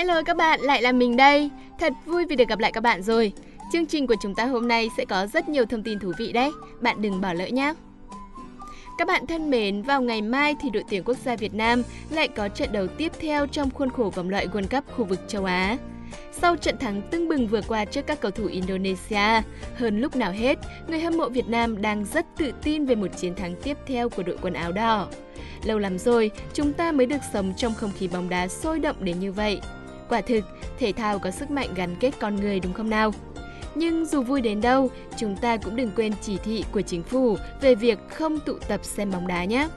Hello các bạn, lại là mình đây. Thật vui vì được gặp lại các bạn rồi. Chương trình của chúng ta hôm nay sẽ có rất nhiều thông tin thú vị đấy. Bạn đừng bỏ lỡ nhé. Các bạn thân mến, vào ngày mai thì đội tuyển quốc gia Việt Nam lại có trận đấu tiếp theo trong khuôn khổ vòng loại World Cup khu vực châu Á. Sau trận thắng tưng bừng vừa qua trước các cầu thủ Indonesia, hơn lúc nào hết, người hâm mộ Việt Nam đang rất tự tin về một chiến thắng tiếp theo của đội quần áo đỏ. Lâu lắm rồi, chúng ta mới được sống trong không khí bóng đá sôi động đến như vậy. Quả thực, thể thao có sức mạnh gắn kết con người đúng không nào? Nhưng dù vui đến đâu, chúng ta cũng đừng quên chỉ thị của chính phủ về việc không tụ tập xem bóng đá nhé.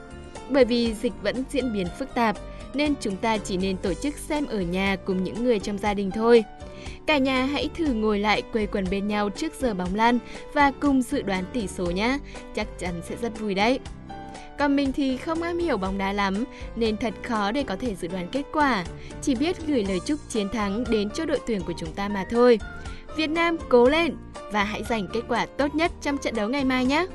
Bởi vì dịch vẫn diễn biến phức tạp, nên chúng ta chỉ nên tổ chức xem ở nhà cùng những người trong gia đình thôi. Cả nhà hãy thử ngồi lại quây quần bên nhau trước giờ bóng lăn và cùng dự đoán tỷ số nhé. Chắc chắn sẽ rất vui đấy. Còn mình thì không am hiểu bóng đá lắm, nên thật khó để có thể dự đoán kết quả. Chỉ biết gửi lời chúc chiến thắng đến cho đội tuyển của chúng ta mà thôi. Việt Nam cố lên và hãy giành kết quả tốt nhất trong trận đấu ngày mai nhé!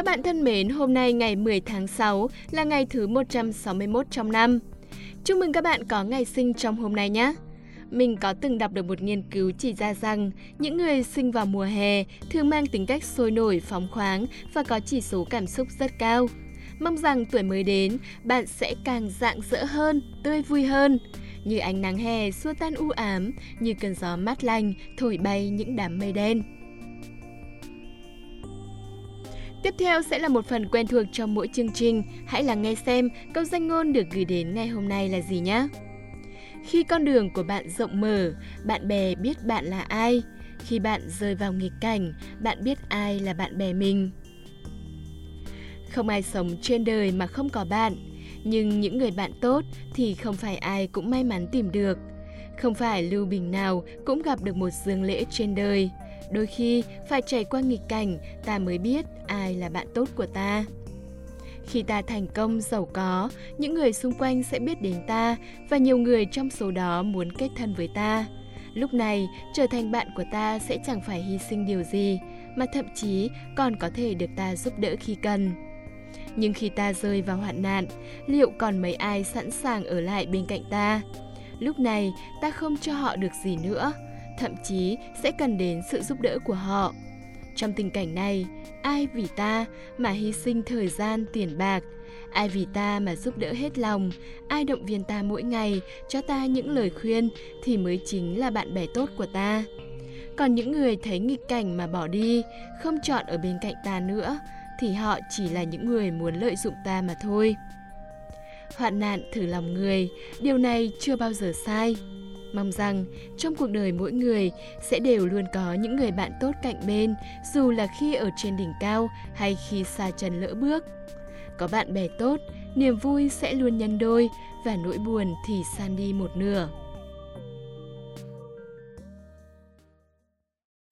Các bạn thân mến, hôm nay ngày 10 tháng 6 là ngày thứ 161 trong năm. Chúc mừng các bạn có ngày sinh trong hôm nay nhé! Mình có từng đọc được một nghiên cứu chỉ ra rằng những người sinh vào mùa hè thường mang tính cách sôi nổi, phóng khoáng và có chỉ số cảm xúc rất cao. Mong rằng tuổi mới đến, bạn sẽ càng rạng rỡ hơn, tươi vui hơn. Như ánh nắng hè xua tan u ám, như cơn gió mát lành thổi bay những đám mây đen. Tiếp theo sẽ là một phần quen thuộc trong mỗi chương trình. Hãy lắng nghe xem câu danh ngôn được gửi đến ngày hôm nay là gì nhé. Khi con đường của bạn rộng mở, bạn bè biết bạn là ai. Khi bạn rơi vào nghịch cảnh, bạn biết ai là bạn bè mình. Không ai sống trên đời mà không có bạn, nhưng những người bạn tốt thì không phải ai cũng may mắn tìm được. Không phải lưu bình nào cũng gặp được một dương lễ trên đời. Đôi khi phải trải qua nghịch cảnh ta mới biết ai là bạn tốt của ta. Khi ta thành công, giàu có, những người xung quanh sẽ biết đến ta và nhiều người trong số đó muốn kết thân với ta. Lúc này, trở thành bạn của ta sẽ chẳng phải hy sinh điều gì, mà thậm chí còn có thể được ta giúp đỡ khi cần. Nhưng khi ta rơi vào hoạn nạn, liệu còn mấy ai sẵn sàng ở lại bên cạnh ta? Lúc này, ta không cho họ được gì nữa, thậm chí sẽ cần đến sự giúp đỡ của họ. Trong tình cảnh này, ai vì ta mà hy sinh thời gian, tiền bạc, ai vì ta mà giúp đỡ hết lòng, ai động viên ta mỗi ngày, cho ta những lời khuyên thì mới chính là bạn bè tốt của ta. Còn những người thấy nghịch cảnh mà bỏ đi, không chọn ở bên cạnh ta nữa, thì họ chỉ là những người muốn lợi dụng ta mà thôi. Hoạn nạn thử lòng người, điều này chưa bao giờ sai. Mong rằng trong cuộc đời mỗi người sẽ đều luôn có những người bạn tốt cạnh bên, dù là khi ở trên đỉnh cao hay khi xa chân lỡ bước. Có bạn bè tốt, niềm vui sẽ luôn nhân đôi và nỗi buồn thì san đi một nửa.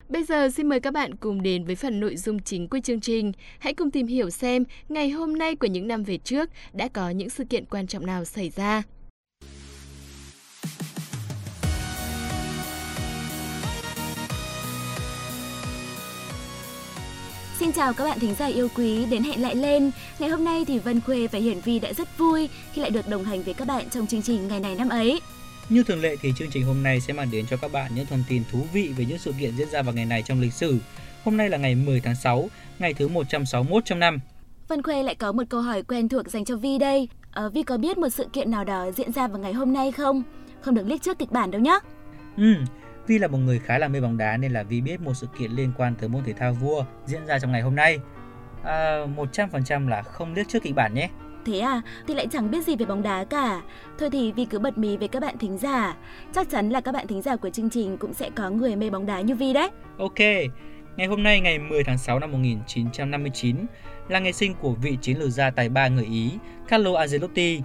Bây giờ xin mời các bạn cùng đến với phần nội dung chính của chương trình. Hãy cùng tìm hiểu xem ngày hôm nay của những năm về trước đã có những sự kiện quan trọng nào xảy ra. Xin chào các bạn thính giả yêu quý đến hẹn lại lên. Ngày hôm nay thì Vân Khuê và Hiển Vi đã rất vui khi lại được đồng hành với các bạn trong chương trình ngày này năm ấy. Như thường lệ thì chương trình hôm nay sẽ mang đến cho các bạn những thông tin thú vị về những sự kiện diễn ra vào ngày này trong lịch sử. Hôm nay là ngày 10 tháng 6, ngày thứ 161 trong năm. Vân Khuê lại có một câu hỏi quen thuộc dành cho Vi đây. À, Vi có biết một sự kiện nào đó diễn ra vào ngày hôm nay không? Không được liếc trước kịch bản đâu nhé. Ừ, Vi là một người khá là mê bóng đá nên là Vi biết một sự kiện liên quan tới môn thể thao vua diễn ra trong ngày hôm nay. À, 100% là không liếc trước kịch bản nhé. Thế à, thì lại chẳng biết gì về bóng đá cả. Thôi thì Vi cứ bật mí với các bạn thính giả. Chắc chắn là các bạn thính giả của chương trình cũng sẽ có người mê bóng đá như Vi đấy. Ok, ngày hôm nay ngày 10 tháng 6 năm 1959 là ngày sinh của vị chiến lược gia tài ba người Ý Carlo Ancelotti.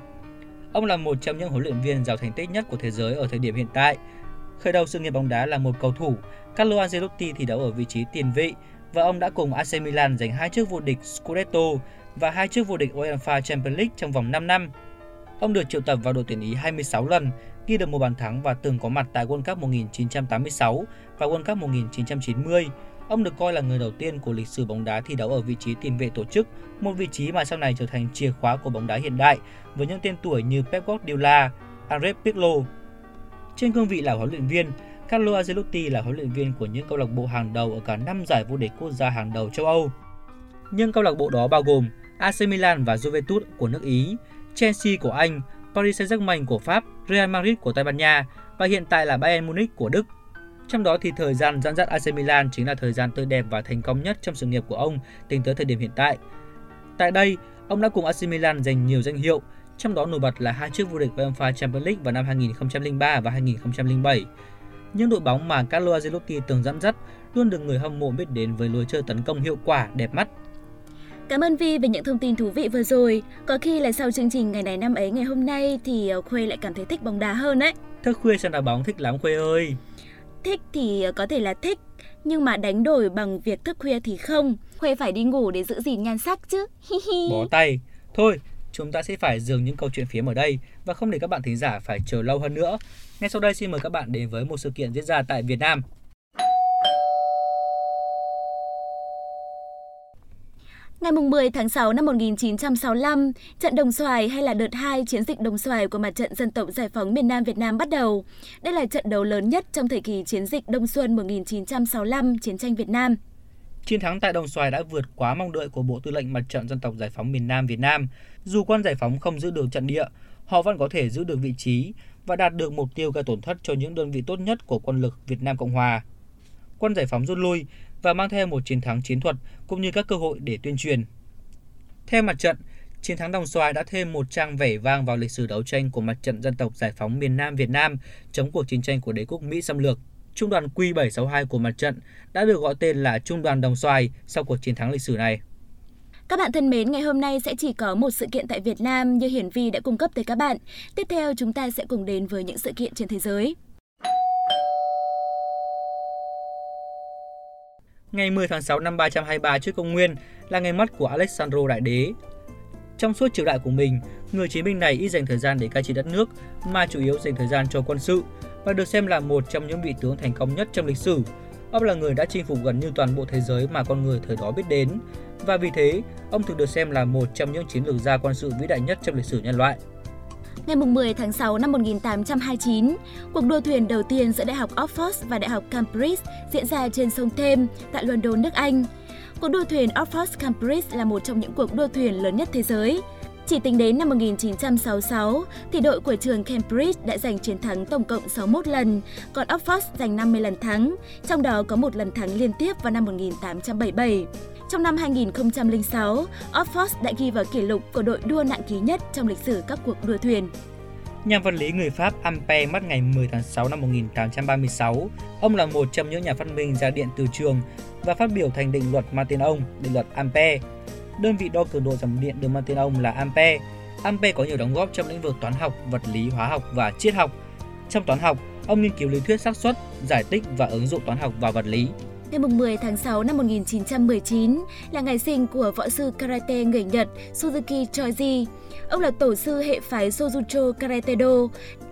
Ông là một trong những huấn luyện viên giàu thành tích nhất của thế giới ở thời điểm hiện tại Khởi đầu sự nghiệp bóng đá là một cầu thủ, Carlo Ancelotti thi đấu ở vị trí tiền vệ và ông đã cùng AC Milan giành hai chức vô địch Scudetto và hai chức vô địch UEFA Champions League trong vòng 5 năm. Ông được triệu tập vào đội tuyển Ý 26 lần ghi được một bàn thắng và từng có mặt tại World Cup 1986 và World Cup 1990. Ông được coi là người đầu tiên của lịch sử bóng đá thi đấu ở vị trí tiền vệ tổ chức, một vị trí mà sau này trở thành chìa khóa của bóng đá hiện đại với những tên tuổi như Pep Guardiola, Andres Pirlo. Trên cương vị là huấn luyện viên, Carlo Ancelotti là huấn luyện viên của những câu lạc bộ hàng đầu ở cả năm giải vô địch quốc gia hàng đầu châu Âu. Nhưng câu lạc bộ đó bao gồm AC Milan và Juventus của nước Ý, Chelsea của Anh, Paris Saint-Germain của Pháp, Real Madrid của Tây Ban Nha và hiện tại là Bayern Munich của Đức. Trong đó thì thời gian dẫn dắt AC Milan chính là thời gian tươi đẹp và thành công nhất trong sự nghiệp của ông tính tới thời điểm hiện tại. Tại đây, ông đã cùng AC Milan giành nhiều danh hiệu, trong đó nổi bật là hai chiếc vô địch UEFA Champions League vào năm 2003 và 2007. Những đội bóng mà Carlo Ancelotti từng dẫn dắt luôn được người hâm mộ biết đến với lối chơi tấn công hiệu quả, đẹp mắt Cảm ơn Vi về những thông tin thú vị vừa rồi. Có khi là sau chương trình ngày này năm ấy ngày hôm nay thì ờ, Khuê lại cảm thấy thích bóng đá hơn đấy. Thức khuya xem đá bóng thích lắm Khuê ơi. Thích thì ờ, có thể là thích, nhưng mà đánh đổi bằng việc thức khuya thì không. Khuê phải đi ngủ để giữ gìn nhan sắc chứ. Bó tay. Thôi, chúng ta sẽ phải dừng những câu chuyện phiếm ở đây và không để các bạn thính giả phải chờ lâu hơn nữa. Ngay sau đây xin mời các bạn đến với một sự kiện diễn ra tại Việt Nam. Ngày 10 tháng 6 năm 1965, trận Đồng Xoài hay là đợt 2 chiến dịch Đồng Xoài của mặt trận dân tộc giải phóng miền Nam Việt Nam bắt đầu. Đây là trận đấu lớn nhất trong thời kỳ chiến dịch Đông Xuân 1965, chiến tranh Việt Nam. Chiến thắng tại Đồng Xoài đã vượt quá mong đợi của Bộ Tư lệnh Mặt trận Dân tộc Giải phóng miền Nam Việt Nam. Dù quân giải phóng không giữ được trận địa, họ vẫn có thể giữ được vị trí và đạt được mục tiêu gây tổn thất cho những đơn vị tốt nhất của quân lực Việt Nam Cộng Hòa. Quân giải phóng rút lui và mang theo một chiến thắng chiến thuật cũng như các cơ hội để tuyên truyền. Theo mặt trận, chiến thắng Đồng Xoài đã thêm một trang vẻ vang vào lịch sử đấu tranh của mặt trận dân tộc giải phóng miền Nam Việt Nam chống cuộc chiến tranh của đế quốc Mỹ xâm lược. Trung đoàn Q762 của mặt trận đã được gọi tên là Trung đoàn Đồng Xoài sau cuộc chiến thắng lịch sử này. Các bạn thân mến, ngày hôm nay sẽ chỉ có một sự kiện tại Việt Nam như Hiển Vi đã cung cấp tới các bạn. Tiếp theo chúng ta sẽ cùng đến với những sự kiện trên thế giới. Ngày 10 tháng 6 năm 323 trước công nguyên là ngày mất của Alexandro Đại Đế. Trong suốt triều đại của mình, người chiến binh này ít dành thời gian để cai trị đất nước mà chủ yếu dành thời gian cho quân sự và được xem là một trong những vị tướng thành công nhất trong lịch sử. Ông là người đã chinh phục gần như toàn bộ thế giới mà con người thời đó biết đến và vì thế, ông thường được xem là một trong những chiến lược gia quân sự vĩ đại nhất trong lịch sử nhân loại. Ngày 10 tháng 6 năm 1829, cuộc đua thuyền đầu tiên giữa Đại học Oxford và Đại học Cambridge diễn ra trên sông Thames tại London, nước Anh. Cuộc đua thuyền Oxford-Cambridge là một trong những cuộc đua thuyền lớn nhất thế giới. Chỉ tính đến năm 1966, thì đội của trường Cambridge đã giành chiến thắng tổng cộng 61 lần, còn Oxford giành 50 lần thắng, trong đó có một lần thắng liên tiếp vào năm 1877. Trong năm 2006, Oxford đã ghi vào kỷ lục của đội đua nặng ký nhất trong lịch sử các cuộc đua thuyền. Nhà vật lý người Pháp Ampère mất ngày 10 tháng 6 năm 1836. Ông là một trong những nhà phát minh ra điện từ trường và phát biểu thành định luật mang tên ông, định luật Ampère. Đơn vị đo cường độ dòng điện được mang tên ông là ampe. Ampe có nhiều đóng góp trong lĩnh vực toán học, vật lý, hóa học và triết học. Trong toán học, ông nghiên cứu lý thuyết xác suất, giải tích và ứng dụng toán học vào vật lý. Ngày 10 tháng 6 năm 1919 là ngày sinh của võ sư karate người Nhật Suzuki Choji. Ông là tổ sư hệ phái Sojucho Karate Do,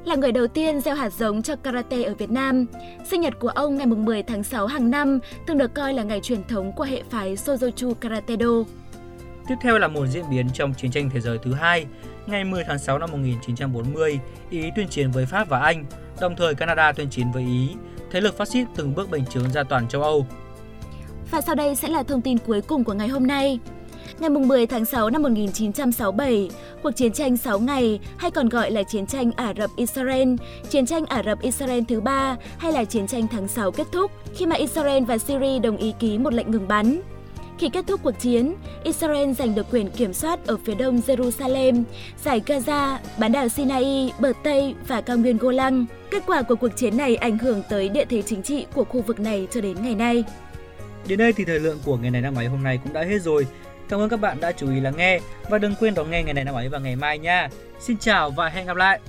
là người đầu tiên gieo hạt giống cho karate ở Việt Nam. Sinh nhật của ông ngày 10 tháng 6 hàng năm thường được coi là ngày truyền thống của hệ phái Sojucho Karate Do. Tiếp theo là một diễn biến trong chiến tranh thế giới thứ hai. Ngày 10 tháng 6 năm 1940, Ý tuyên chiến với Pháp và Anh, đồng thời Canada tuyên chiến với Ý thế lực phát xít từng bước bành trướng ra toàn châu Âu. Và sau đây sẽ là thông tin cuối cùng của ngày hôm nay. Ngày 10 tháng 6 năm 1967, cuộc chiến tranh 6 ngày hay còn gọi là chiến tranh Ả Rập-Israel, chiến tranh Ả Rập-Israel thứ ba hay là chiến tranh tháng 6 kết thúc khi mà Israel và Syria đồng ý ký một lệnh ngừng bắn. Khi kết thúc cuộc chiến, Israel giành được quyền kiểm soát ở phía đông Jerusalem, giải Gaza, bán đảo Sinai, bờ Tây và cao nguyên Golan. Kết quả của cuộc chiến này ảnh hưởng tới địa thế chính trị của khu vực này cho đến ngày nay. Đến đây thì thời lượng của ngày này năm ấy hôm nay cũng đã hết rồi. Cảm ơn các bạn đã chú ý lắng nghe và đừng quên đón nghe ngày này năm ấy vào ngày mai nha. Xin chào và hẹn gặp lại.